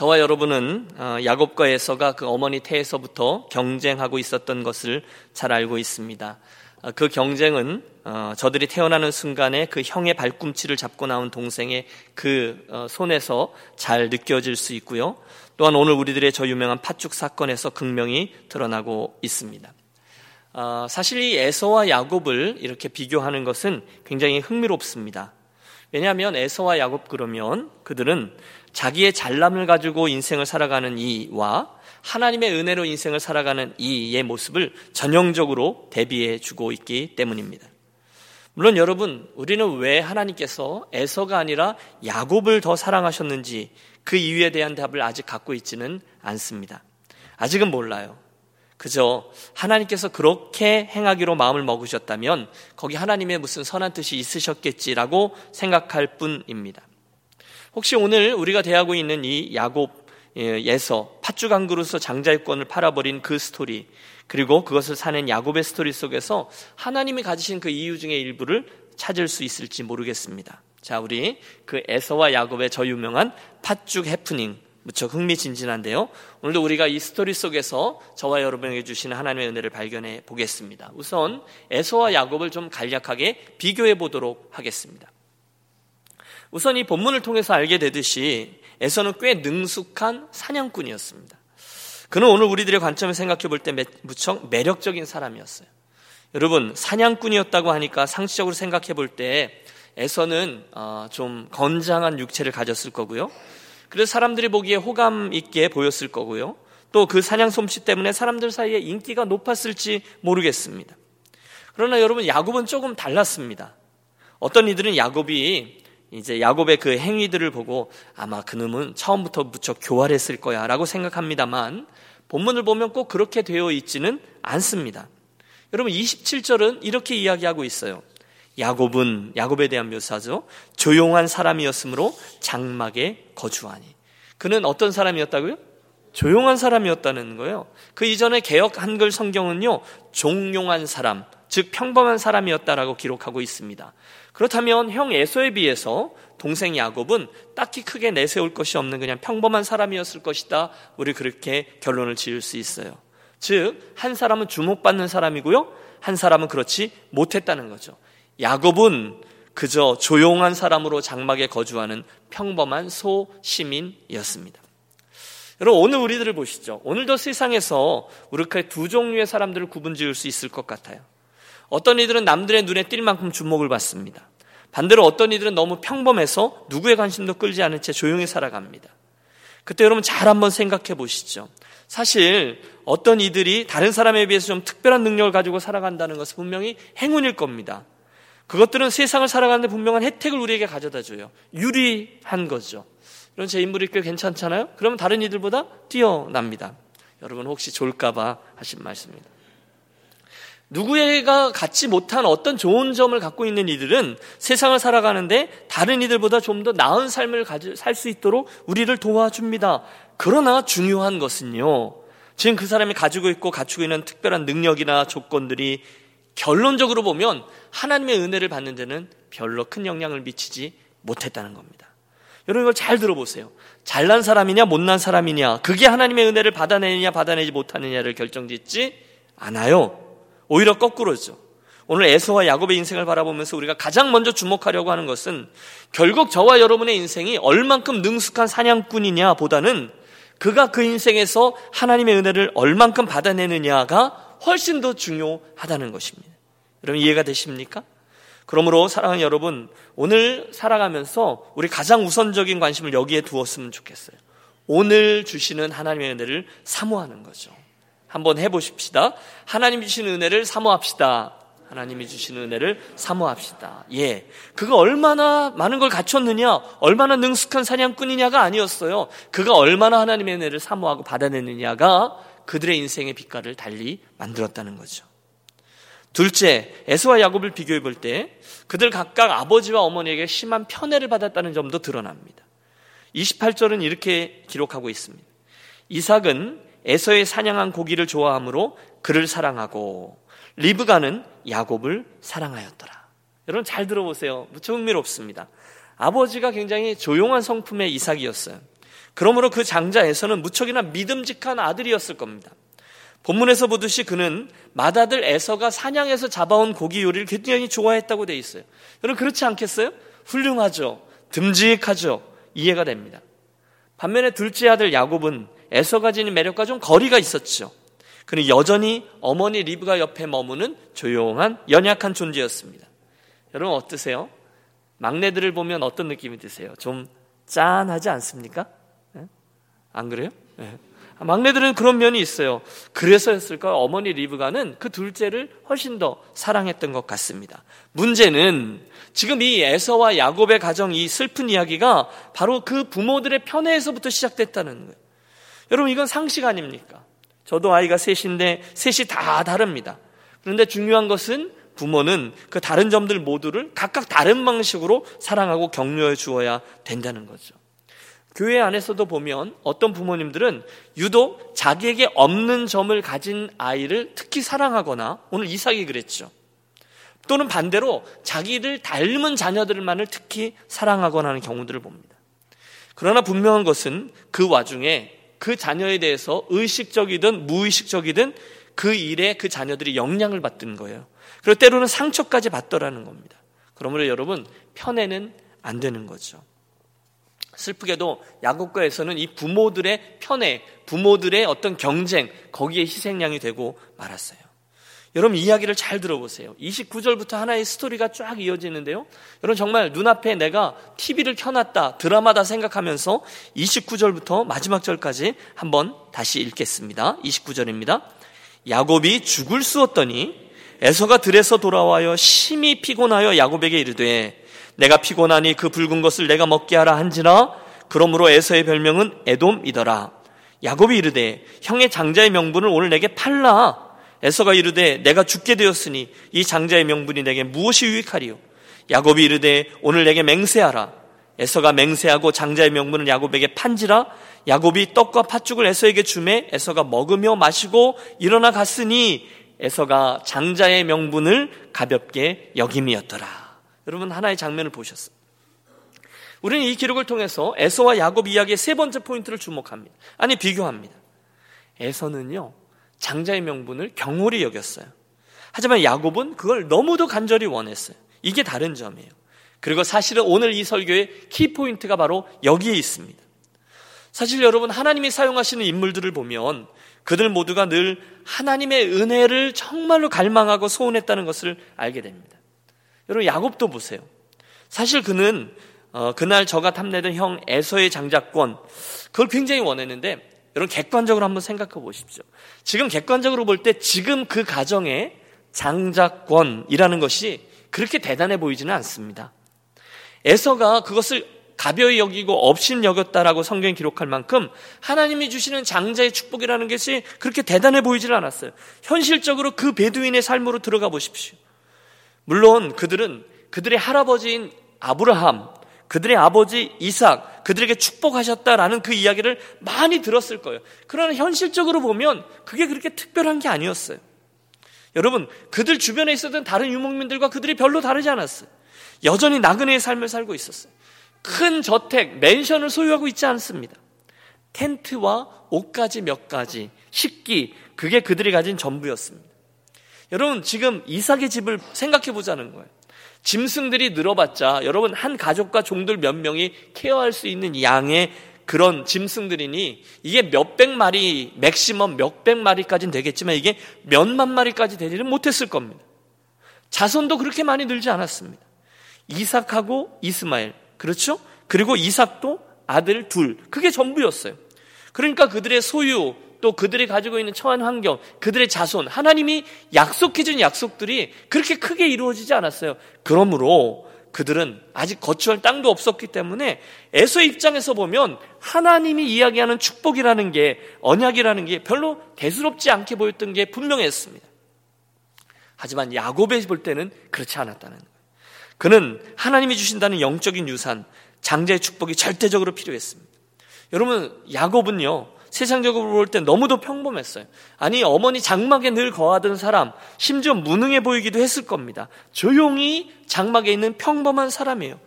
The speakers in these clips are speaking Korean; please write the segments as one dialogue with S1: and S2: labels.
S1: 저와 여러분은 어, 야곱과 에서가 그 어머니 태에서부터 경쟁하고 있었던 것을 잘 알고 있습니다. 어, 그 경쟁은 어, 저들이 태어나는 순간에 그 형의 발꿈치를 잡고 나온 동생의 그 손에서 잘 느껴질 수 있고요. 또한 오늘 우리들의 저 유명한 팥죽 사건에서 극명히 드러나고 있습니다. 사실 이 에서와 야곱을 이렇게 비교하는 것은 굉장히 흥미롭습니다. 왜냐하면 에서와 야곱 그러면 그들은 자기의 잘남을 가지고 인생을 살아가는 이와 하나님의 은혜로 인생을 살아가는 이의 모습을 전형적으로 대비해 주고 있기 때문입니다. 물론 여러분, 우리는 왜 하나님께서 에서가 아니라 야곱을 더 사랑하셨는지 그 이유에 대한 답을 아직 갖고 있지는 않습니다. 아직은 몰라요. 그저 하나님께서 그렇게 행하기로 마음을 먹으셨다면 거기 하나님의 무슨 선한 뜻이 있으셨겠지라고 생각할 뿐입니다. 혹시 오늘 우리가 대하고 있는 이 야곱에서 팥죽 한 그릇으로 장자의 권을 팔아버린 그 스토리 그리고 그것을 사는 야곱의 스토리 속에서 하나님이 가지신 그 이유 중의 일부를 찾을 수 있을지 모르겠습니다. 자, 우리 그 에서와 야곱의 저 유명한 팥죽 해프닝 무척 흥미진진한데요. 오늘도 우리가 이 스토리 속에서 저와 여러분에게 주시는 하나님의 은혜를 발견해 보겠습니다. 우선 에서와 야곱을 좀 간략하게 비교해 보도록 하겠습니다. 우선 이 본문을 통해서 알게 되듯이 에서는 꽤 능숙한 사냥꾼이었습니다. 그는 오늘 우리들의 관점을 생각해 볼 때 무척 매력적인 사람이었어요. 여러분, 사냥꾼이었다고 하니까 상식적으로 생각해 볼 때 에서는 어, 좀 건장한 육체를 가졌을 거고요. 그래서 사람들이 보기에 호감 있게 보였을 거고요. 또 그 사냥 솜씨 때문에 사람들 사이에 인기가 높았을지 모르겠습니다. 그러나 여러분 야곱은 조금 달랐습니다. 어떤 이들은 야곱이 이제 야곱의 그 행위들을 보고 아마 그놈은 처음부터 무척 교활했을 거야 라고 생각합니다만 본문을 보면 꼭 그렇게 되어 있지는 않습니다. 여러분 27절은 이렇게 이야기하고 있어요. 야곱은 야곱에 대한 묘사죠. 조용한 사람이었으므로 장막에 거주하니. 그는 어떤 사람이었다고요? 조용한 사람이었다는 거예요. 그 이전에 개혁 한글 성경은요, 종용한 사람, 즉 평범한 사람이었다라고 기록하고 있습니다. 그렇다면 형 에서에 비해서 동생 야곱은 딱히 크게 내세울 것이 없는 그냥 평범한 사람이었을 것이다. 우리 그렇게 결론을 지을 수 있어요. 즉, 한 사람은 주목받는 사람이고요. 한 사람은 그렇지 못했다는 거죠. 야곱은 그저 조용한 사람으로 장막에 거주하는 평범한 소시민이었습니다. 여러분, 오늘 우리들을 보시죠. 오늘도 세상에서 우리가 두 종류의 사람들을 구분 지을 수 있을 것 같아요. 어떤 이들은 남들의 눈에 띌 만큼 주목을 받습니다. 반대로 어떤 이들은 너무 평범해서 누구의 관심도 끌지 않은 채 조용히 살아갑니다. 그때 여러분 잘 한번 생각해 보시죠. 사실 어떤 이들이 다른 사람에 비해서 좀 특별한 능력을 가지고 살아간다는 것은 분명히 행운일 겁니다. 그것들은 세상을 살아가는데 분명한 혜택을 우리에게 가져다 줘요. 유리한 거죠. 이런 제 인물이 꽤 괜찮잖아요? 그러면 다른 이들보다 뛰어납니다. 여러분 혹시 좋을까봐 하신 말씀입니다. 누구에가 갖지 못한 어떤 좋은 점을 갖고 있는 이들은 세상을 살아가는데 다른 이들보다 좀 더 나은 삶을 살 수 있도록 우리를 도와줍니다. 그러나 중요한 것은요. 지금 그 사람이 가지고 있고 갖추고 있는 특별한 능력이나 조건들이 결론적으로 보면 하나님의 은혜를 받는 데는 별로 큰 영향을 미치지 못했다는 겁니다. 여러분 이걸 잘 들어보세요. 잘난 사람이냐 못난 사람이냐 그게 하나님의 은혜를 받아내느냐 받아내지 못하느냐를 결정짓지 않아요. 오히려 거꾸로죠. 오늘 에서와 야곱의 인생을 바라보면서 우리가 가장 먼저 주목하려고 하는 것은 결국 저와 여러분의 인생이 얼만큼 능숙한 사냥꾼이냐 보다는 그가 그 인생에서 하나님의 은혜를 얼만큼 받아내느냐가 훨씬 더 중요하다는 것입니다. 여러분 이해가 되십니까? 그러므로 사랑하는 여러분, 오늘 살아가면서 우리 가장 우선적인 관심을 여기에 두었으면 좋겠어요. 오늘 주시는 하나님의 은혜를 사모하는 거죠. 한번 해보십시다. 하나님 주시는 은혜를 사모합시다. 하나님이 주시는 은혜를 사모합시다. 예. 그가 얼마나 많은 걸 갖췄느냐, 얼마나 능숙한 사냥꾼이냐가 아니었어요. 그가 얼마나 하나님의 은혜를 사모하고 받아내느냐가 그들의 인생의 빛깔을 달리 만들었다는 거죠. 둘째, 에스와 야곱을 비교해 볼 때 그들 각각 아버지와 어머니에게 심한 편애를 받았다는 점도 드러납니다. 28절은 이렇게 기록하고 있습니다. 이삭은 에서의 사냥한 고기를 좋아하므로 그를 사랑하고 리브가는 야곱을 사랑하였더라. 여러분 잘 들어보세요. 무척 흥미롭습니다. 아버지가 굉장히 조용한 성품의 이삭이었어요. 그러므로 그 장자에서는 무척이나 믿음직한 아들이었을 겁니다. 본문에서 보듯이 그는 맏아들 에서가 사냥해서 잡아온 고기 요리를 굉장히 좋아했다고 돼 있어요. 여러분 그렇지 않겠어요? 훌륭하죠. 듬직하죠. 이해가 됩니다. 반면에 둘째 아들 야곱은 에서가 지닌 매력과 좀 거리가 있었죠. 그는 여전히 어머니 리브가 옆에 머무는 조용한 연약한 존재였습니다. 여러분 어떠세요? 막내들을 보면 어떤 느낌이 드세요? 좀 짠하지 않습니까? 네? 안 그래요? 네. 막내들은 그런 면이 있어요. 그래서였을까 어머니 리브가는 그 둘째를 훨씬 더 사랑했던 것 같습니다. 문제는 지금 이 에서와 야곱의 가정 이 슬픈 이야기가 바로 그 부모들의 편애에서부터 시작됐다는 거예요. 여러분 이건 상식 아닙니까? 저도 아이가 셋인데 셋이 다 다릅니다. 그런데 중요한 것은 부모는 그 다른 점들 모두를 각각 다른 방식으로 사랑하고 격려해 주어야 된다는 거죠. 교회 안에서도 보면 어떤 부모님들은 유독 자기에게 없는 점을 가진 아이를 특히 사랑하거나 오늘 이삭이 그랬죠. 또는 반대로 자기를 닮은 자녀들만을 특히 사랑하거나 하는 경우들을 봅니다. 그러나 분명한 것은 그 와중에 그 자녀에 대해서 의식적이든 무의식적이든 그 일에 그 자녀들이 영향을 받던 거예요. 그리고 때로는 상처까지 받더라는 겁니다. 그러므로 여러분 편애는 안 되는 거죠. 슬프게도 야곱과에서는 이 부모들의 편애, 부모들의 어떤 경쟁, 거기에 희생양이 되고 말았어요. 여러분 이야기를 잘 들어보세요. 29절부터 하나의 스토리가 쫙 이어지는데요. 여러분 정말 눈앞에 내가 TV를 켜놨다, 드라마다 생각하면서 29절부터 마지막 절까지 한번 다시 읽겠습니다. 29절입니다. 야곱이 죽을 쑤었더니 에서가 들에서 돌아와여 심히 피곤하여 야곱에게 이르되 내가 피곤하니 그 붉은 것을 내가 먹게 하라 한지라 그러므로 에서의 별명은 에돔이더라. 야곱이 이르되 형의 장자의 명분을 오늘 내게 팔라. 에서가 이르되 내가 죽게 되었으니 이 장자의 명분이 내게 무엇이 유익하리요? 야곱이 이르되 오늘 내게 맹세하라. 에서가 맹세하고 장자의 명분을 야곱에게 판지라. 야곱이 떡과 팥죽을 에서에게 주매 에서가 먹으며 마시고 일어나 갔으니 에서가 장자의 명분을 가볍게 여김이었더라. 여러분 하나의 장면을 보셨어요. 우리는 이 기록을 통해서 에서와 야곱 이야기의 세 번째 포인트를 주목합니다. 아니 비교합니다. 에서는요 장자의 명분을 경홀히 여겼어요. 하지만 야곱은 그걸 너무도 간절히 원했어요. 이게 다른 점이에요. 그리고 사실은 오늘 이 설교의 키포인트가 바로 여기에 있습니다. 사실 여러분 하나님이 사용하시는 인물들을 보면 그들 모두가 늘 하나님의 은혜를 정말로 갈망하고 소원했다는 것을 알게 됩니다. 여러분 야곱도 보세요. 사실 그는 어, 그날 저가 탐내던 형 에서의 장자권 그걸 굉장히 원했는데 여러분 객관적으로 한번 생각해 보십시오. 지금 객관적으로 볼 때 지금 그 가정의 장자권이라는 것이 그렇게 대단해 보이지는 않습니다. 에서가 그것을 가벼이 여기고 업신 여겼다라고 성경이 기록할 만큼 하나님이 주시는 장자의 축복이라는 것이 그렇게 대단해 보이질 않았어요. 현실적으로 그 베두인의 삶으로 들어가 보십시오. 물론 그들은 그들의 할아버지인 아브라함, 그들의 아버지 이삭, 그들에게 축복하셨다라는 그 이야기를 많이 들었을 거예요. 그러나 현실적으로 보면 그게 그렇게 특별한 게 아니었어요. 여러분, 그들 주변에 있었던 다른 유목민들과 그들이 별로 다르지 않았어요. 여전히 나그네의 삶을 살고 있었어요. 큰 저택, 맨션을 소유하고 있지 않습니다. 텐트와 옷가지 몇 가지, 식기, 그게 그들이 가진 전부였습니다. 여러분, 지금 이삭의 집을 생각해 보자는 거예요. 짐승들이 늘어봤자 여러분 한 가족과 종들 몇 명이 케어할 수 있는 양의 그런 짐승들이니 이게 몇백 마리, 맥시멈 몇백 마리까지는 되겠지만 이게 몇만 마리까지 되지는 못했을 겁니다. 자손도 그렇게 많이 늘지 않았습니다. 이삭하고 이스마엘. 그렇죠? 그리고 이삭도 아들 둘. 그게 전부였어요. 그러니까 그들의 소유, 또 그들이 가지고 있는 처한 환경, 그들의 자손, 하나님이 약속해준 약속들이 그렇게 크게 이루어지지 않았어요. 그러므로 그들은 아직 거처할 땅도 없었기 때문에 에서 입장에서 보면 하나님이 이야기하는 축복이라는 게 언약이라는 게 별로 대수롭지 않게 보였던 게 분명했습니다. 하지만 야곱에 볼 때는 그렇지 않았다는 거예요. 그는 하나님이 주신다는 영적인 유산, 장자의 축복이 절대적으로 필요했습니다. 여러분, 야곱은요, 세상적으로 볼때 너무도 평범했어요. 아니, 어머니 장막에 늘 거하던 사람, 심지어 무능해 보이기도 했을 겁니다. 조용히 장막에 있는 평범한 사람이에요.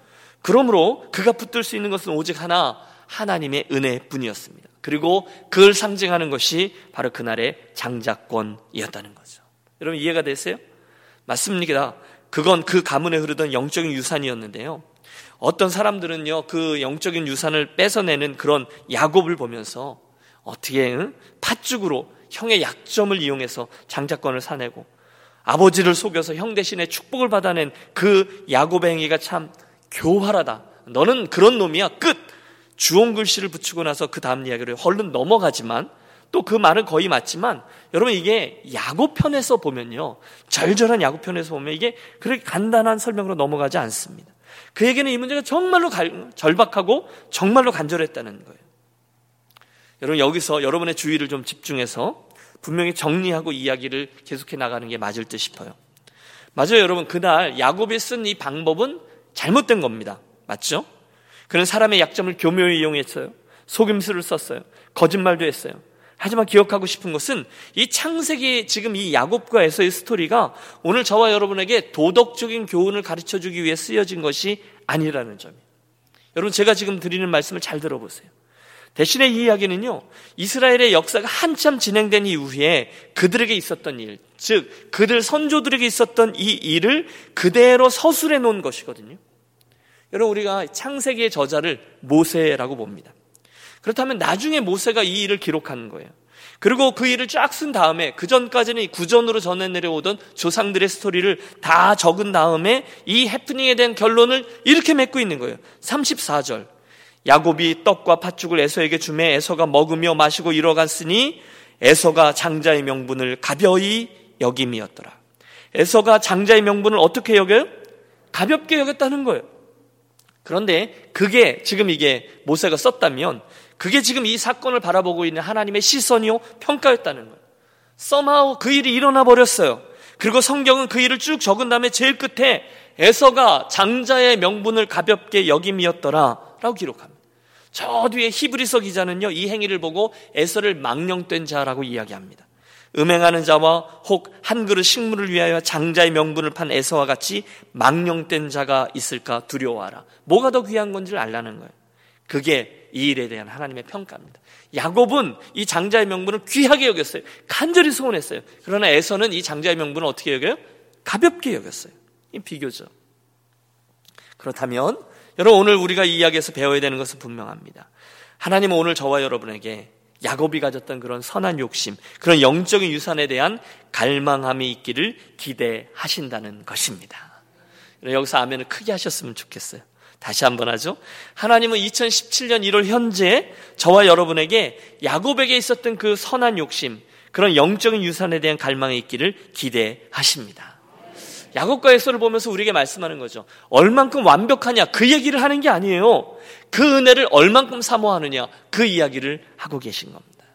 S1: 그러므로 그가 붙들 수 있는 것은 오직 하나, 하나님의 은혜뿐이었습니다. 그리고 그걸 상징하는 것이 바로 그날의 장자권이었다는 거죠. 여러분 이해가 되세요? 맞습니다. 그건 그 가문에 흐르던 영적인 유산이었는데요. 어떤 사람들은요, 그 영적인 유산을 뺏어내는 그런 야곱을 보면서 어떻게 응? 팥죽으로 형의 약점을 이용해서 장자권을 사내고 아버지를 속여서 형 대신에 축복을 받아낸 그 야곱의 행위가 참 교활하다. 너는 그런 놈이야. 끝. 주홍 글씨를 붙이고 나서 그 다음 이야기를 얼른 넘어가지만 또 그 말은 거의 맞지만 여러분 이게 야곱 편에서 보면요. 절절한 야곱 편에서 보면 이게 그렇게 간단한 설명으로 넘어가지 않습니다. 그에게는 이 문제가 정말로 절박하고 정말로 간절했다는 거예요. 여러분 여기서 여러분의 주의를 좀 집중해서 분명히 정리하고 이야기를 계속해 나가는 게 맞을 듯 싶어요. 맞아요, 여러분. 그날 야곱이 쓴 이 방법은 잘못된 겁니다. 맞죠? 그는 사람의 약점을 교묘히 이용했어요. 속임수를 썼어요. 거짓말도 했어요. 하지만 기억하고 싶은 것은 이 창세기 지금 이 야곱과 에서의 스토리가 오늘 저와 여러분에게 도덕적인 교훈을 가르쳐 주기 위해 쓰여진 것이 아니라는 점이에요. 여러분 제가 지금 드리는 말씀을 잘 들어보세요. 대신에 이 이야기는요, 이스라엘의 역사가 한참 진행된 이후에 그들에게 있었던 일, 즉, 그들 선조들에게 있었던 이 일을 그대로 서술해 놓은 것이거든요. 여러분, 우리가 창세기의 저자를 모세라고 봅니다. 그렇다면 나중에 모세가 이 일을 기록하는 거예요. 그리고 그 일을 쫙 쓴 다음에 그 전까지는 구전으로 전해 내려오던 조상들의 스토리를 다 적은 다음에 이 해프닝에 대한 결론을 이렇게 맺고 있는 거예요. 34절. 야곱이 떡과 팥죽을 에서에게 주매 에서가 먹으며 마시고 일어갔으니 에서가 장자의 명분을 가벼이 여김이었더라. 에서가 장자의 명분을 어떻게 여겨요? 가볍게 여겼다는 거예요. 그런데 그게 지금 이게 모세가 썼다면 그게 지금 이 사건을 바라보고 있는 하나님의 시선이요 평가였다는 거예요. 써마우 그 일이 일어나 버렸어요. 그리고 성경은 그 일을 쭉 적은 다음에 제일 끝에 에서가 장자의 명분을 가볍게 여김이었더라라고 기록합니다. 저 뒤에 히브리서 기자는요, 이 행위를 보고 에서를 망령된 자라고 이야기합니다. 음행하는 자와 혹 한 그릇 식물을 위하여 장자의 명분을 판 에서와 같이 망령된 자가 있을까 두려워하라. 뭐가 더 귀한 건지를 알라는 거예요. 그게 이 일에 대한 하나님의 평가입니다. 야곱은 이 장자의 명분을 귀하게 여겼어요. 간절히 소원했어요. 그러나 에서는 이 장자의 명분을 어떻게 여겨요? 가볍게 여겼어요. 이 비교죠. 그렇다면 여러분 오늘 우리가 이 이야기에서 배워야 되는 것은 분명합니다. 하나님은 오늘 저와 여러분에게 야곱이 가졌던 그런 선한 욕심, 그런 영적인 유산에 대한 갈망함이 있기를 기대하신다는 것입니다. 여기서 아멘을 크게 하셨으면 좋겠어요. 다시 한번 하죠. 하나님은 2017년 1월 현재 저와 여러분에게 야곱에게 있었던 그 선한 욕심, 그런 영적인 유산에 대한 갈망이 있기를 기대하십니다. 야곱과 에서를 보면서 우리에게 말씀하는 거죠. 얼만큼 완벽하냐 그 얘기를 하는 게 아니에요. 그 은혜를 얼만큼 사모하느냐 그 이야기를 하고 계신 겁니다.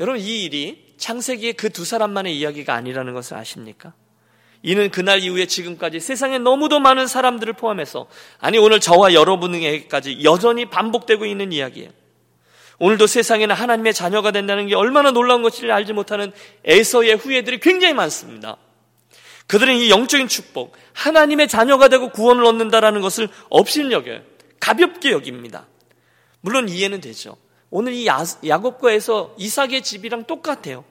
S1: 여러분 이 일이 창세기의 그 두 사람만의 이야기가 아니라는 것을 아십니까? 이는 그날 이후에 지금까지 세상에 너무도 많은 사람들을 포함해서 아니 오늘 저와 여러분에게까지 여전히 반복되고 있는 이야기예요. 오늘도 세상에는 하나님의 자녀가 된다는 게 얼마나 놀라운 것인지 알지 못하는 에서의 후예들이 굉장히 많습니다. 그들은 이 영적인 축복, 하나님의 자녀가 되고 구원을 얻는다라는 것을 없인 여겨요. 가볍게 여깁니다. 물론 이해는 되죠. 오늘 이 야곱과에서 이삭의 집이랑 똑같아요.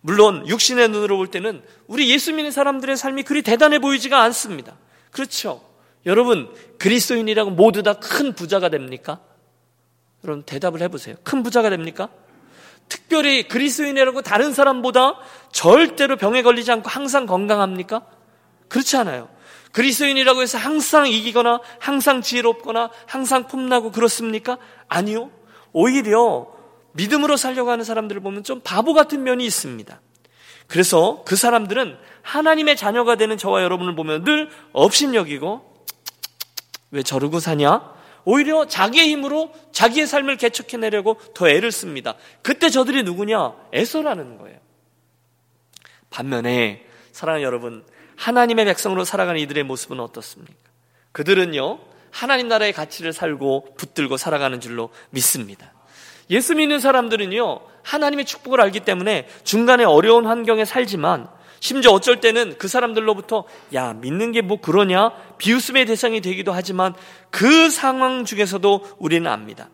S1: 물론 육신의 눈으로 볼 때는 우리 예수 믿는 사람들의 삶이 그리 대단해 보이지가 않습니다. 그렇죠. 여러분, 그리스도인이라고 모두 다 큰 부자가 됩니까? 여러분, 대답을 해보세요. 큰 부자가 됩니까? 특별히 그리스도인이라고 다른 사람보다 절대로 병에 걸리지 않고 항상 건강합니까? 그렇지 않아요. 그리스도인이라고 해서 항상 이기거나 항상 지혜롭거나 항상 폼나고 그렇습니까? 아니요. 오히려 믿음으로 살려고 하는 사람들을 보면 좀 바보 같은 면이 있습니다. 그래서 그 사람들은 하나님의 자녀가 되는 저와 여러분을 보면 늘 업신여기고 왜 저러고 사냐? 오히려 자기의 힘으로 자기의 삶을 개척해내려고 더 애를 씁니다. 그때 저들이 누구냐? 에서라는 거예요. 반면에 사랑하는 여러분, 하나님의 백성으로 살아가는 이들의 모습은 어떻습니까? 그들은요, 하나님 나라의 가치를 살고 붙들고 살아가는 줄로 믿습니다. 예수 믿는 사람들은요, 하나님의 축복을 알기 때문에 중간에 어려운 환경에 살지만 심지어 어쩔 때는 그 사람들로부터 야, 믿는 게 뭐 그러냐? 비웃음의 대상이 되기도 하지만 그 상황 중에서도 우리는 압니다.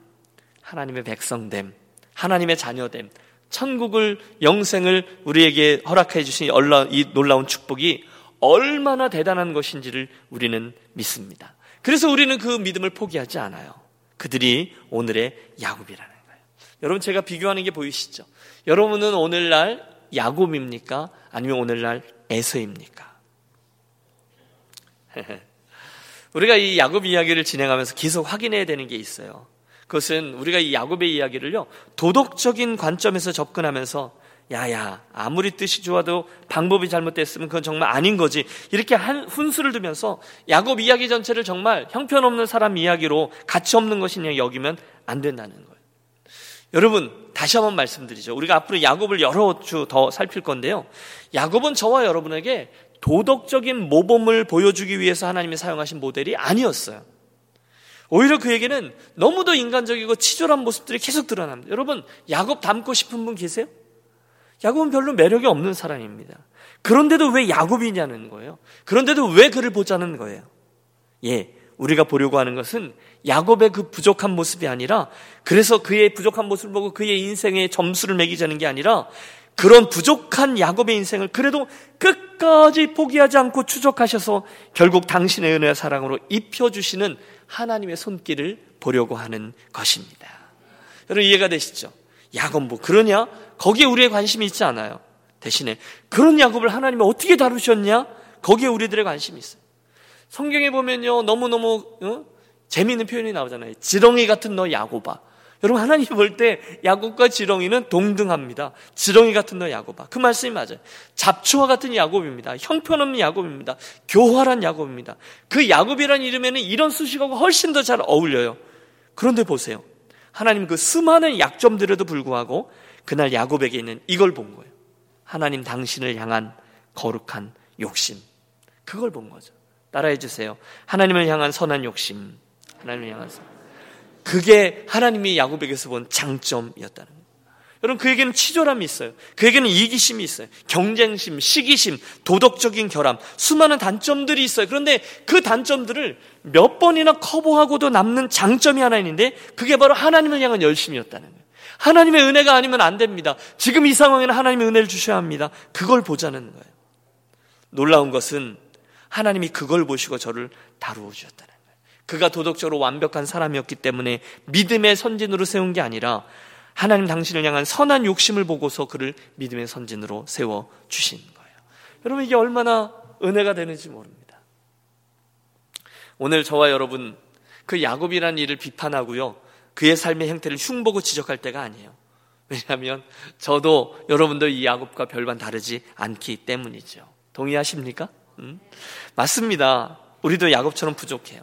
S1: 하나님의 백성됨, 하나님의 자녀됨, 천국을 영생을 우리에게 허락해 주신 이 놀라운 축복이 얼마나 대단한 것인지를 우리는 믿습니다. 그래서 우리는 그 믿음을 포기하지 않아요. 그들이 오늘의 야곱이라는 거예요. 여러분 제가 비교하는 게 보이시죠? 여러분은 오늘날 야곱입니까? 아니면 오늘날 에서입니까? 우리가 이 야곱 이야기를 진행하면서 계속 확인해야 되는 게 있어요. 그것은 우리가 이 야곱의 이야기를요, 도덕적인 관점에서 접근하면서, 야야, 아무리 뜻이 좋아도 방법이 잘못됐으면 그건 정말 아닌 거지. 이렇게 한 훈수를 두면서 야곱 이야기 전체를 정말 형편없는 사람 이야기로 가치 없는 것이냐 여기면 안 된다는 거예요. 여러분, 다시 한번 말씀드리죠. 우리가 앞으로 야곱을 여러 주 더 살필 건데요. 야곱은 저와 여러분에게 도덕적인 모범을 보여주기 위해서 하나님이 사용하신 모델이 아니었어요. 오히려 그에게는 너무도 인간적이고 치졸한 모습들이 계속 드러납니다. 여러분, 야곱 닮고 싶은 분 계세요? 야곱은 별로 매력이 없는 사람입니다. 그런데도 왜 야곱이냐는 거예요. 그런데도 왜 그를 보자는 거예요. 예, 우리가 보려고 하는 것은 야곱의 그 부족한 모습이 아니라 그래서 그의 부족한 모습을 보고 그의 인생에 점수를 매기자는 게 아니라 그런 부족한 야곱의 인생을 그래도 끝까지 포기하지 않고 추적하셔서 결국 당신의 은혜와 사랑으로 입혀주시는 하나님의 손길을 보려고 하는 것입니다. 여러분 이해가 되시죠? 야곱 뭐 그러냐? 거기에 우리의 관심이 있지 않아요. 대신에 그런 야곱을 하나님이 어떻게 다루셨냐? 거기에 우리들의 관심이 있어요. 성경에 보면요 너무너무 어? 재미있는 표현이 나오잖아요. 지렁이 같은 너 야곱아. 여러분 하나님 볼 때 야곱과 지렁이는 동등합니다. 지렁이 같은 너 야곱아. 그 말씀이 맞아요. 잡초와 같은 야곱입니다. 형편없는 야곱입니다. 교활한 야곱입니다. 그 야곱이라는 이름에는 이런 수식어가 훨씬 더 잘 어울려요. 그런데 보세요. 하나님 그 수많은 약점들에도 불구하고 그날 야곱에게 있는 이걸 본 거예요. 하나님 당신을 향한 거룩한 욕심. 그걸 본 거죠. 따라해 주세요. 하나님을 향한 선한 욕심. 하나님을 향한 선. 그게 하나님이 야곱에게서 본 장점이었다는 거예요. 여러분 그에게는 치졸함이 있어요. 그에게는 이기심이 있어요. 경쟁심, 시기심, 도덕적인 결함, 수많은 단점들이 있어요. 그런데 그 단점들을 몇 번이나 커버하고도 남는 장점이 하나 있는데 그게 바로 하나님을 향한 열심이었다는 거예요. 하나님의 은혜가 아니면 안 됩니다. 지금 이 상황에는 하나님의 은혜를 주셔야 합니다. 그걸 보자는 거예요. 놀라운 것은 하나님이 그걸 보시고 저를 다루어 주셨다는 거예요. 그가 도덕적으로 완벽한 사람이었기 때문에 믿음의 선진으로 세운 게 아니라 하나님 당신을 향한 선한 욕심을 보고서 그를 믿음의 선진으로 세워 주신 거예요. 여러분 이게 얼마나 은혜가 되는지 모릅니다. 오늘 저와 여러분 그 야곱이라는 일을 비판하고요. 그의 삶의 형태를 흉보고 지적할 때가 아니에요. 왜냐하면 저도 여러분도 이 야곱과 별반 다르지 않기 때문이죠. 동의하십니까? 음? 맞습니다. 우리도 야곱처럼 부족해요.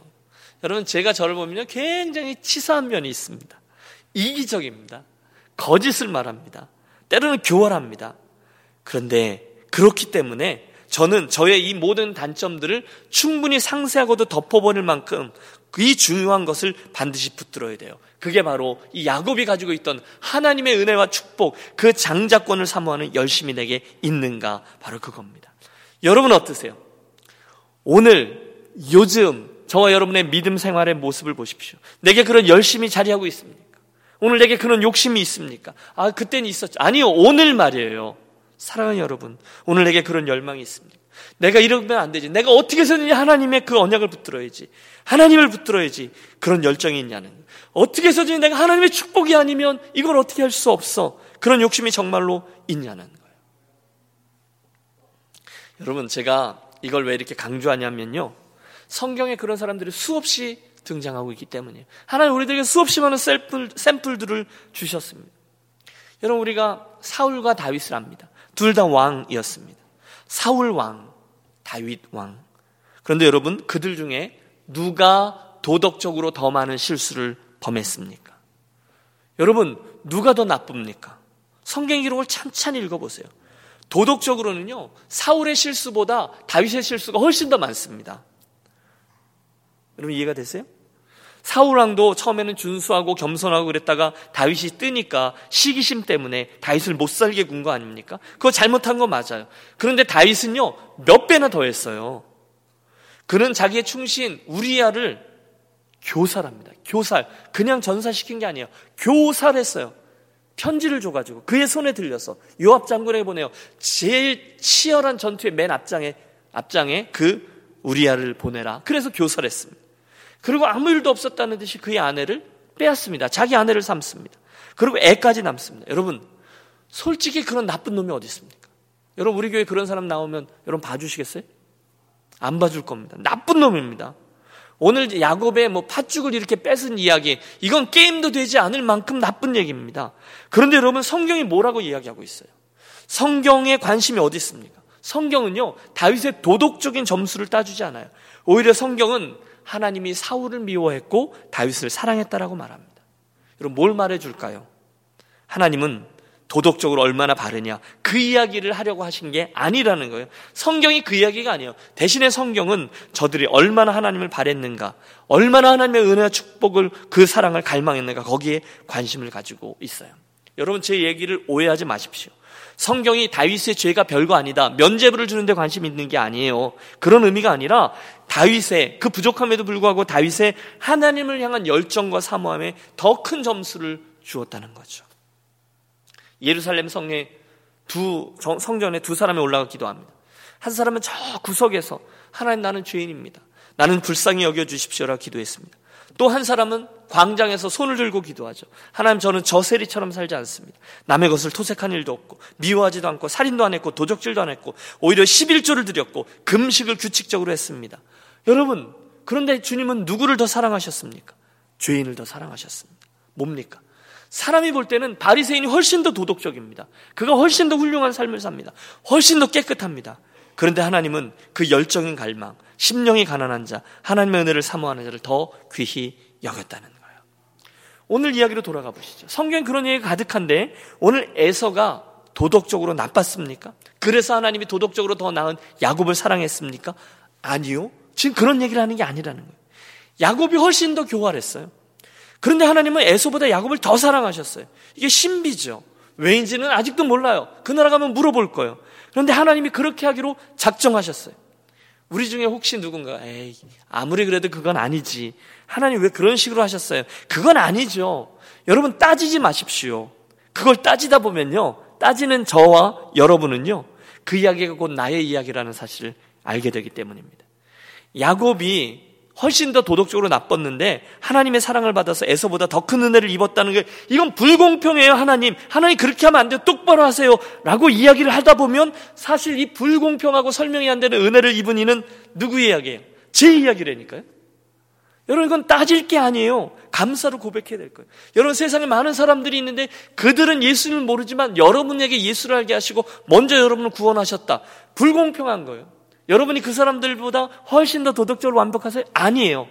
S1: 여러분 제가 저를 보면요 굉장히 치사한 면이 있습니다. 이기적입니다. 거짓을 말합니다. 때로는 교활합니다. 그런데 그렇기 때문에 저는 저의 이 모든 단점들을 충분히 상세하고도 덮어버릴 만큼 이 중요한 것을 반드시 붙들어야 돼요. 그게 바로 이 야곱이 가지고 있던 하나님의 은혜와 축복, 그 장자권을 사모하는 열심이 내게 있는가? 바로 그겁니다. 여러분 어떠세요? 오늘, 요즘, 저와 여러분의 믿음 생활의 모습을 보십시오. 내게 그런 열심히 자리하고 있습니까? 오늘 내게 그런 욕심이 있습니까? 아, 그때는 있었죠. 아니요, 오늘 말이에요. 사랑하는 여러분, 오늘 내게 그런 열망이 있습니까? 내가 이러면 안 되지. 내가 어떻게 해서든지 하나님의 그 언약을 붙들어야지. 하나님을 붙들어야지. 그런 열정이 있냐는. 어떻게 해서든지 내가 하나님의 축복이 아니면 이걸 어떻게 할 수 없어. 그런 욕심이 정말로 있냐는 거예요. 여러분, 제가 이걸 왜 이렇게 강조하냐면요. 성경에 그런 사람들이 수없이 등장하고 있기 때문이에요. 하나님 우리들에게 수없이 많은 샘플, 샘플들을 주셨습니다. 여러분 우리가 사울과 다윗을 압니다. 둘 다 왕이었습니다. 사울 왕, 다윗 왕. 그런데 여러분 그들 중에 누가 도덕적으로 더 많은 실수를 범했습니까? 여러분 누가 더 나쁩니까? 성경 기록을 찬찬히 읽어보세요. 도덕적으로는요 사울의 실수보다 다윗의 실수가 훨씬 더 많습니다. 여러분 이해가 되세요? 사울왕도 처음에는 준수하고 겸손하고 그랬다가 다윗이 뜨니까 시기심 때문에 다윗을 못 살게 군 거 아닙니까? 그거 잘못한 거 맞아요. 그런데 다윗은요, 몇 배나 더 했어요. 그는 자기의 충신 우리야를 교살합니다. 교살. 그냥 전사시킨 게 아니에요. 교살했어요. 편지를 줘가지고 그의 손에 들려서 요압 장군에게 보내요. 제일 치열한 전투의 맨 앞장에 앞장에 그 우리야를 보내라. 그래서 교살했습니다. 그리고 아무 일도 없었다는 듯이 그의 아내를 빼앗습니다. 자기 아내를 삼습니다. 그리고 애까지 남습니다. 여러분, 솔직히 그런 나쁜 놈이 어디 있습니까? 여러분, 우리 교회 그런 사람 나오면 여러분 봐주시겠어요? 안 봐줄 겁니다. 나쁜 놈입니다. 오늘 야곱의 뭐 팥죽을 이렇게 뺏은 이야기, 이건 게임도 되지 않을 만큼 나쁜 얘기입니다. 그런데 여러분, 성경이 뭐라고 이야기하고 있어요? 성경에 관심이 어디 있습니까? 성경은요, 다윗의 도덕적인 점수를 따주지 않아요. 오히려 성경은 하나님이 사울을 미워했고 다윗을 사랑했다라고 말합니다. 여러분 뭘 말해 줄까요? 하나님은 도덕적으로 얼마나 바르냐 그 이야기를 하려고 하신 게 아니라는 거예요. 성경이 그 이야기가 아니에요. 대신에 성경은 저들이 얼마나 하나님을 바랬는가, 얼마나 하나님의 은혜와 축복을 그 사랑을 갈망했는가 거기에 관심을 가지고 있어요. 여러분 제 얘기를 오해하지 마십시오. 성경이 다윗의 죄가 별거 아니다. 면죄부를 주는데 관심 있는 게 아니에요. 그런 의미가 아니라 다윗의 그 부족함에도 불구하고 다윗의 하나님을 향한 열정과 사모함에 더 큰 점수를 주었다는 거죠. 예루살렘 성에 두 성전에 두 사람이 올라가 기도합니다. 한 사람은 저 구석에서 하나님 나는 죄인입니다. 나는 불쌍히 여겨 주십시오라 기도했습니다. 또 한 사람은 광장에서 손을 들고 기도하죠. 하나님 저는 저세리처럼 살지 않습니다. 남의 것을 토색한 일도 없고 미워하지도 않고 살인도 안 했고 도적질도 안 했고 오히려 11조를 드렸고 금식을 규칙적으로 했습니다. 여러분 그런데 주님은 누구를 더 사랑하셨습니까? 죄인을 더 사랑하셨습니다. 뭡니까? 사람이 볼 때는 바리새인이 훨씬 더 도덕적입니다. 그가 훨씬 더 훌륭한 삶을 삽니다. 훨씬 더 깨끗합니다. 그런데 하나님은 그 열정인 갈망, 심령이 가난한 자, 하나님의 은혜를 사모하는 자를 더 귀히 여겼다는 거예요. 오늘 이야기로 돌아가 보시죠. 성경에 그런 얘기가 가득한데 오늘 에서가 도덕적으로 나빴습니까? 그래서 하나님이 도덕적으로 더 나은 야곱을 사랑했습니까? 아니요. 지금 그런 얘기를 하는 게 아니라는 거예요. 야곱이 훨씬 더 교활했어요. 그런데 하나님은 에서보다 야곱을 더 사랑하셨어요. 이게 신비죠. 왜인지는 아직도 몰라요. 그 나라 가면 물어볼 거예요. 그런데 하나님이 그렇게 하기로 작정하셨어요. 우리 중에 혹시 누군가, 에이, 아무리 그래도 그건 아니지. 하나님 왜 그런 식으로 하셨어요? 그건 아니죠. 여러분 따지지 마십시오. 그걸 따지다 보면요. 따지는 저와 여러분은요. 그 이야기가 곧 나의 이야기라는 사실을 알게 되기 때문입니다. 야곱이 훨씬 더 도덕적으로 나빴는데 하나님의 사랑을 받아서 에서보다 더 큰 은혜를 입었다는 게 이건 불공평해요 하나님. 하나님 그렇게 하면 안 돼요. 똑바로 하세요. 라고 이야기를 하다 보면 사실 이 불공평하고 설명이 안 되는 은혜를 입은 이는 누구 이야기예요? 제 이야기라니까요. 여러분 이건 따질 게 아니에요. 감사로 고백해야 될 거예요. 여러분 세상에 많은 사람들이 있는데 그들은 예수를 모르지만 여러분에게 예수를 알게 하시고 먼저 여러분을 구원하셨다. 불공평한 거예요 여러분이 그 사람들보다 훨씬 더 도덕적으로 완벽하세요? 아니에요.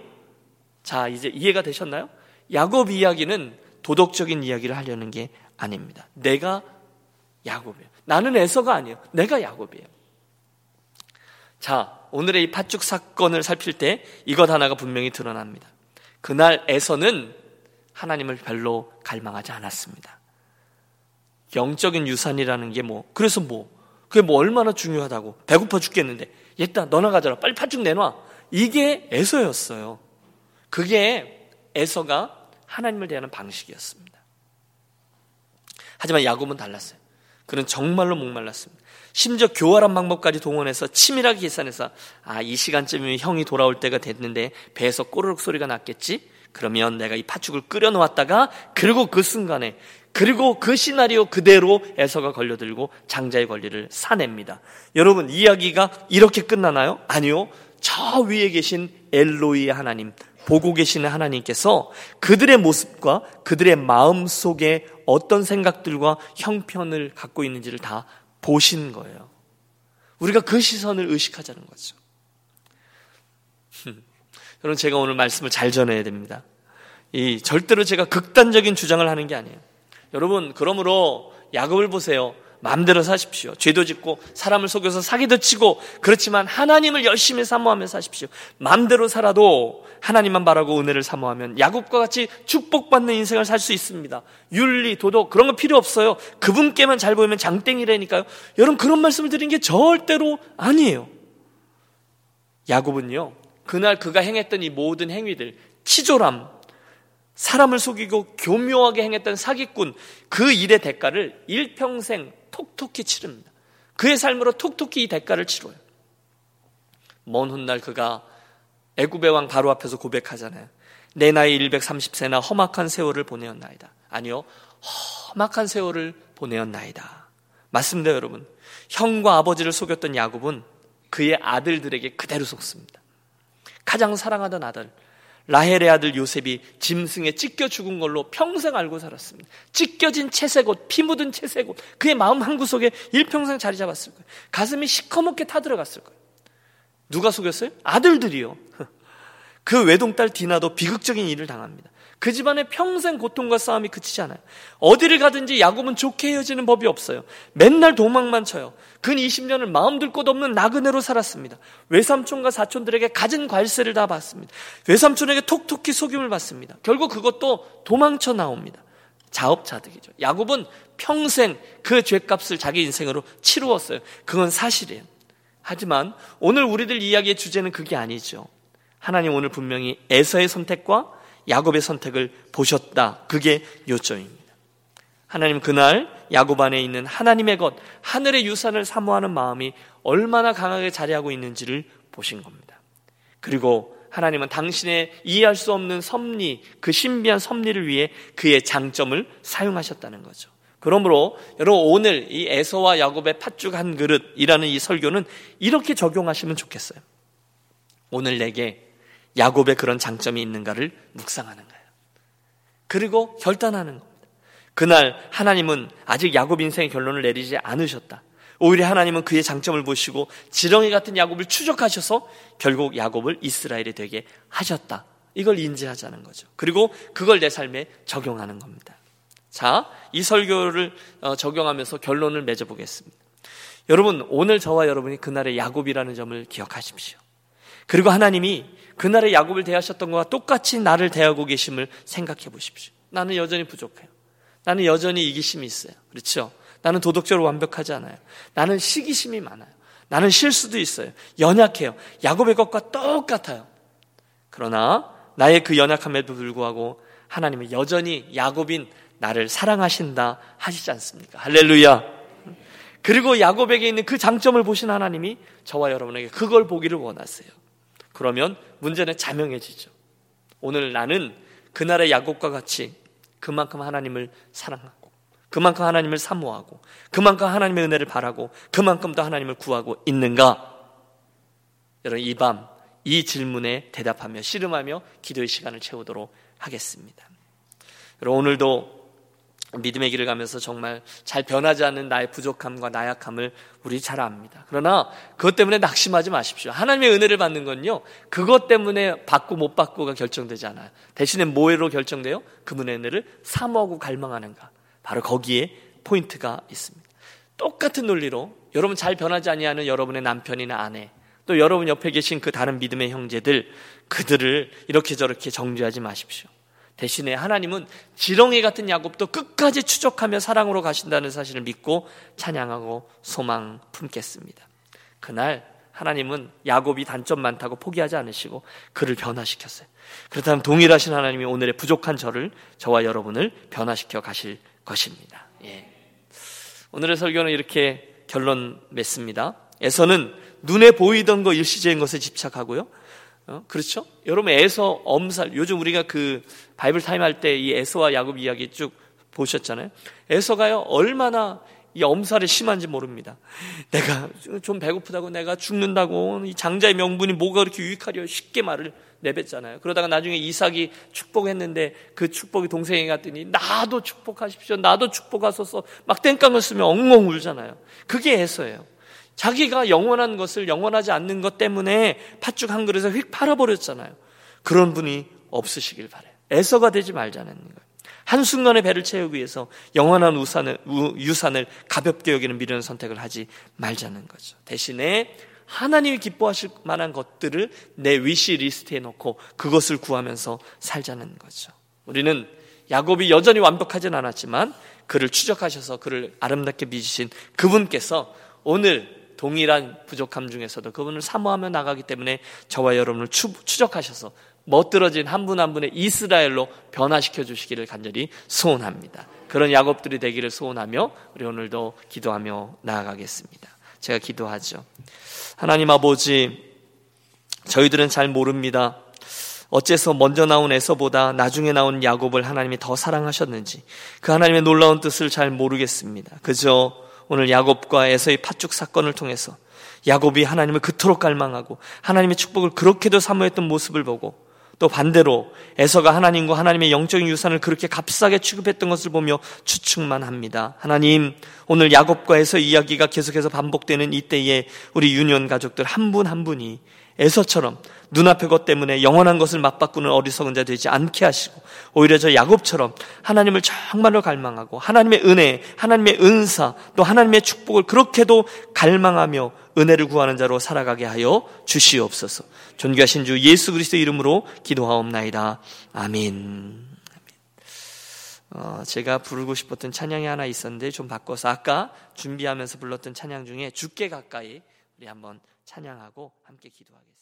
S1: 자, 이제 이해가 되셨나요? 야곱 이야기는 도덕적인 이야기를 하려는 게 아닙니다. 내가 야곱이에요. 나는 에서가 아니에요. 내가 야곱이에요. 자, 오늘의 이 팥죽 사건을 살필 때 이것 하나가 분명히 드러납니다. 그날 에서는 하나님을 별로 갈망하지 않았습니다. 영적인 유산이라는 게 뭐, 그래서 뭐, 그게 뭐 얼마나 중요하다고. 배고파 죽겠는데. 얘다 너나 가져라. 빨리 팥죽 내놔. 이게 에서였어요. 그게 에서가 하나님을 대하는 방식이었습니다. 하지만 야곱은 달랐어요. 그는 정말로 목말랐습니다. 심지어 교활한 방법까지 동원해서 치밀하게 계산해서 아, 이 시간쯤이면 형이 돌아올 때가 됐는데 배에서 꼬르륵 소리가 났겠지? 그러면 내가 이 팥죽을 끓여 놓았다가 그리고 그 순간에 그리고 그 시나리오 그대로 에서가 걸려들고 장자의 권리를 사냅니다. 여러분 이야기가 이렇게 끝나나요? 아니요. 저 위에 계신 엘로이의 하나님, 보고 계시는 하나님께서 그들의 모습과 그들의 마음 속에 어떤 생각들과 형편을 갖고 있는지를 다 보신 거예요. 우리가 그 시선을 의식하자는 거죠. 여러분 제가 오늘 말씀을 잘 전해야 됩니다. 이 절대로 제가 극단적인 주장을 하는 게 아니에요. 여러분, 그러므로 야곱을 보세요. 마음대로 사십시오. 죄도 짓고 사람을 속여서 사기도 치고 그렇지만 하나님을 열심히 사모하며 사십시오. 마음대로 살아도 하나님만 바라고 은혜를 사모하면 야곱과 같이 축복받는 인생을 살 수 있습니다. 윤리, 도덕 그런 거 필요 없어요. 그분께만 잘 보이면 장땡이라니까요. 여러분 그런 말씀을 드린 게 절대로 아니에요. 야곱은요. 그날 그가 행했던 이 모든 행위들, 치졸함, 사람을 속이고 교묘하게 행했던 사기꾼 그 일의 대가를 일평생 톡톡히 치릅니다. 그의 삶으로 톡톡히 이 대가를 치러요. 먼 훗날 그가 애굽의 왕 바로 앞에서 고백하잖아요. 내 나이 130세나 험악한 세월을 보내었나이다. 아니요. 험악한 세월을 보내었나이다. 맞습니다, 여러분. 형과 아버지를 속였던 야곱은 그의 아들들에게 그대로 속습니다. 가장 사랑하던 아들, 라헬의 아들 요셉이 짐승에 찢겨 죽은 걸로 평생 알고 살았습니다. 찢겨진 채색옷, 피 묻은 채색옷, 그의 마음 한구석에 일평생 자리 잡았을 거예요. 가슴이 시커멓게 타들어갔을 거예요. 누가 속였어요? 아들들이요. 그 외동딸 디나도 비극적인 일을 당합니다. 그 집안의 평생 고통과 싸움이 그치지 않아요. 어디를 가든지 야곱은 좋게 헤어지는 법이 없어요. 맨날 도망만 쳐요. 근 20년을 마음 들 곳 없는 나그네로 살았습니다. 외삼촌과 사촌들에게 갖은 관세를 다 받습니다. 외삼촌에게 톡톡히 속임을 받습니다. 결국 그것도 도망쳐 나옵니다. 자업자득이죠. 야곱은 평생 그 죄값을 자기 인생으로 치루었어요. 그건 사실이에요. 하지만 오늘 우리들 이야기의 주제는 그게 아니죠. 하나님 오늘 분명히 에서의 선택과 야곱의 선택을 보셨다. 그게 요점입니다. 하나님 그날 야곱 안에 있는 하나님의 것, 하늘의 유산을 사모하는 마음이 얼마나 강하게 자리하고 있는지를 보신 겁니다. 그리고 하나님은 당신의 이해할 수 없는 섭리, 그 신비한 섭리를 위해 그의 장점을 사용하셨다는 거죠. 그러므로 여러분 오늘 이 에서와 야곱의 팥죽 한 그릇이라는 이 설교는 이렇게 적용하시면 좋겠어요. 오늘 내게 야곱의 그런 장점이 있는가를 묵상하는 거예요. 그리고 결단하는 겁니다. 그날 하나님은 아직 야곱 인생의 결론을 내리지 않으셨다. 오히려 하나님은 그의 장점을 보시고 지렁이 같은 야곱을 추적하셔서 결국 야곱을 이스라엘이 되게 하셨다. 이걸 인지하자는 거죠. 그리고 그걸 내 삶에 적용하는 겁니다. 자, 이 설교를 어, 적용하면서 결론을 맺어보겠습니다. 여러분, 오늘 저와 여러분이 그날의 야곱이라는 점을 기억하십시오. 그리고 하나님이 그날의 야곱을 대하셨던 것과 똑같이 나를 대하고 계심을 생각해 보십시오. 나는 여전히 부족해요. 나는 여전히 이기심이 있어요. 그렇죠? 나는 도덕적으로 완벽하지 않아요. 나는 시기심이 많아요. 나는 실수도 있어요. 연약해요. 야곱의 것과 똑같아요. 그러나 나의 그 연약함에도 불구하고 하나님은 여전히 야곱인 나를 사랑하신다 하시지 않습니까? 할렐루야. 그리고 야곱에게 있는 그 장점을 보신 하나님이 저와 여러분에게 그걸 보기를 원하세요. 그러면 문제는 자명해지죠. 오늘 나는 그날의 야곱과 같이 그만큼 하나님을 사랑하고 그만큼 하나님을 사모하고 그만큼 하나님의 은혜를 바라고 그만큼 더 하나님을 구하고 있는가? 여러분 이 밤 이 질문에 대답하며 씨름하며 기도의 시간을 채우도록 하겠습니다. 여러분 오늘도 믿음의 길을 가면서 정말 잘 변하지 않는 나의 부족함과 나약함을 우리 잘 압니다. 그러나 그것 때문에 낙심하지 마십시오. 하나님의 은혜를 받는 건요, 그것 때문에 받고 못 받고가 결정되지 않아요. 대신에 뭐로 결정돼요? 그분의 은혜를 사모하고 갈망하는가. 바로 거기에 포인트가 있습니다. 똑같은 논리로 여러분 잘 변하지 아니하는 여러분의 남편이나 아내, 또 여러분 옆에 계신 그 다른 믿음의 형제들, 그들을 이렇게 저렇게 정죄하지 마십시오. 대신에 하나님은 지렁이 같은 야곱도 끝까지 추적하며 사랑으로 가신다는 사실을 믿고 찬양하고 소망 품겠습니다. 그날 하나님은 야곱이 단점 많다고 포기하지 않으시고 그를 변화시켰어요. 그렇다면 동일하신 하나님이 오늘의 부족한 저를 저와 여러분을 변화시켜 가실 것입니다. 예. 오늘의 설교는 이렇게 결론 맺습니다. 에서는 눈에 보이던 거 일시적인 것에 집착하고요. 어? 그렇죠? 여러분 에서 엄살 요즘 우리가 그 바이블 타임 할 때 이 에서와 야곱 이야기 쭉 보셨잖아요. 에서가요 얼마나 이 엄살이 심한지 모릅니다. 내가 좀 배고프다고 내가 죽는다고 이 장자의 명분이 뭐가 그렇게 유익하랴 쉽게 말을 내뱉잖아요. 그러다가 나중에 이삭이 축복했는데 그 축복이 동생이 갔더니 나도 축복하십시오. 나도 축복하소서 막 땡깡을 쓰며 엉엉 울잖아요. 그게 에서예요. 자기가 영원한 것을 영원하지 않는 것 때문에 팥죽 한 그릇에 휙 팔아버렸잖아요. 그런 분이 없으시길 바래요. 에서가 되지 말자는 거예요. 한순간에 배를 채우기 위해서 영원한 우산을, 유산을 가볍게 여기는 미련한 선택을 하지 말자는 거죠. 대신에 하나님이 기뻐하실 만한 것들을 내 wish list에 놓고 그것을 구하면서 살자는 거죠. 우리는 야곱이 여전히 완벽하진 않았지만 그를 추적하셔서 그를 아름답게 빚으신 그분께서 오늘 동일한 부족함 중에서도 그분을 사모하며 나가기 때문에 저와 여러분을 추, 적하셔서 멋들어진 한 분 한 분의 이스라엘로 변화시켜 주시기를 간절히 소원합니다. 그런 야곱들이 되기를 소원하며 우리 오늘도 기도하며 나아가겠습니다. 제가 기도하죠. 하나님 아버지, 저희들은 잘 모릅니다. 어째서 먼저 나온 에서보다 나중에 나온 야곱을 하나님이 더 사랑하셨는지 그 하나님의 놀라운 뜻을 잘 모르겠습니다. 그저 오늘 야곱과 에서의 팥죽 사건을 통해서 야곱이 하나님을 그토록 갈망하고 하나님의 축복을 그렇게도 사모했던 모습을 보고 또 반대로 에서가 하나님과 하나님의 영적인 유산을 그렇게 값싸게 취급했던 것을 보며 추측만 합니다. 하나님, 오늘 야곱과 에서 이야기가 계속해서 반복되는 이때에 우리 유년 가족들 한 분한 한 분이 에서처럼 눈앞의 것 때문에 영원한 것을 맞바꾸는 어리석은 자 되지 않게 하시고 오히려 저 야곱처럼 하나님을 정말로 갈망하고 하나님의 은혜, 하나님의 은사, 또 하나님의 축복을 그렇게도 갈망하며 은혜를 구하는 자로 살아가게 하여 주시옵소서. 존귀하신 주 예수 그리스도 이름으로 기도하옵나이다. 아멘. 어, 제가 부르고 싶었던 찬양이 하나 있었는데 좀 바꿔서 아까 준비하면서 불렀던 찬양 중에 죽게 가까이 우리 한번 찬양하고 함께 기도하겠습니다.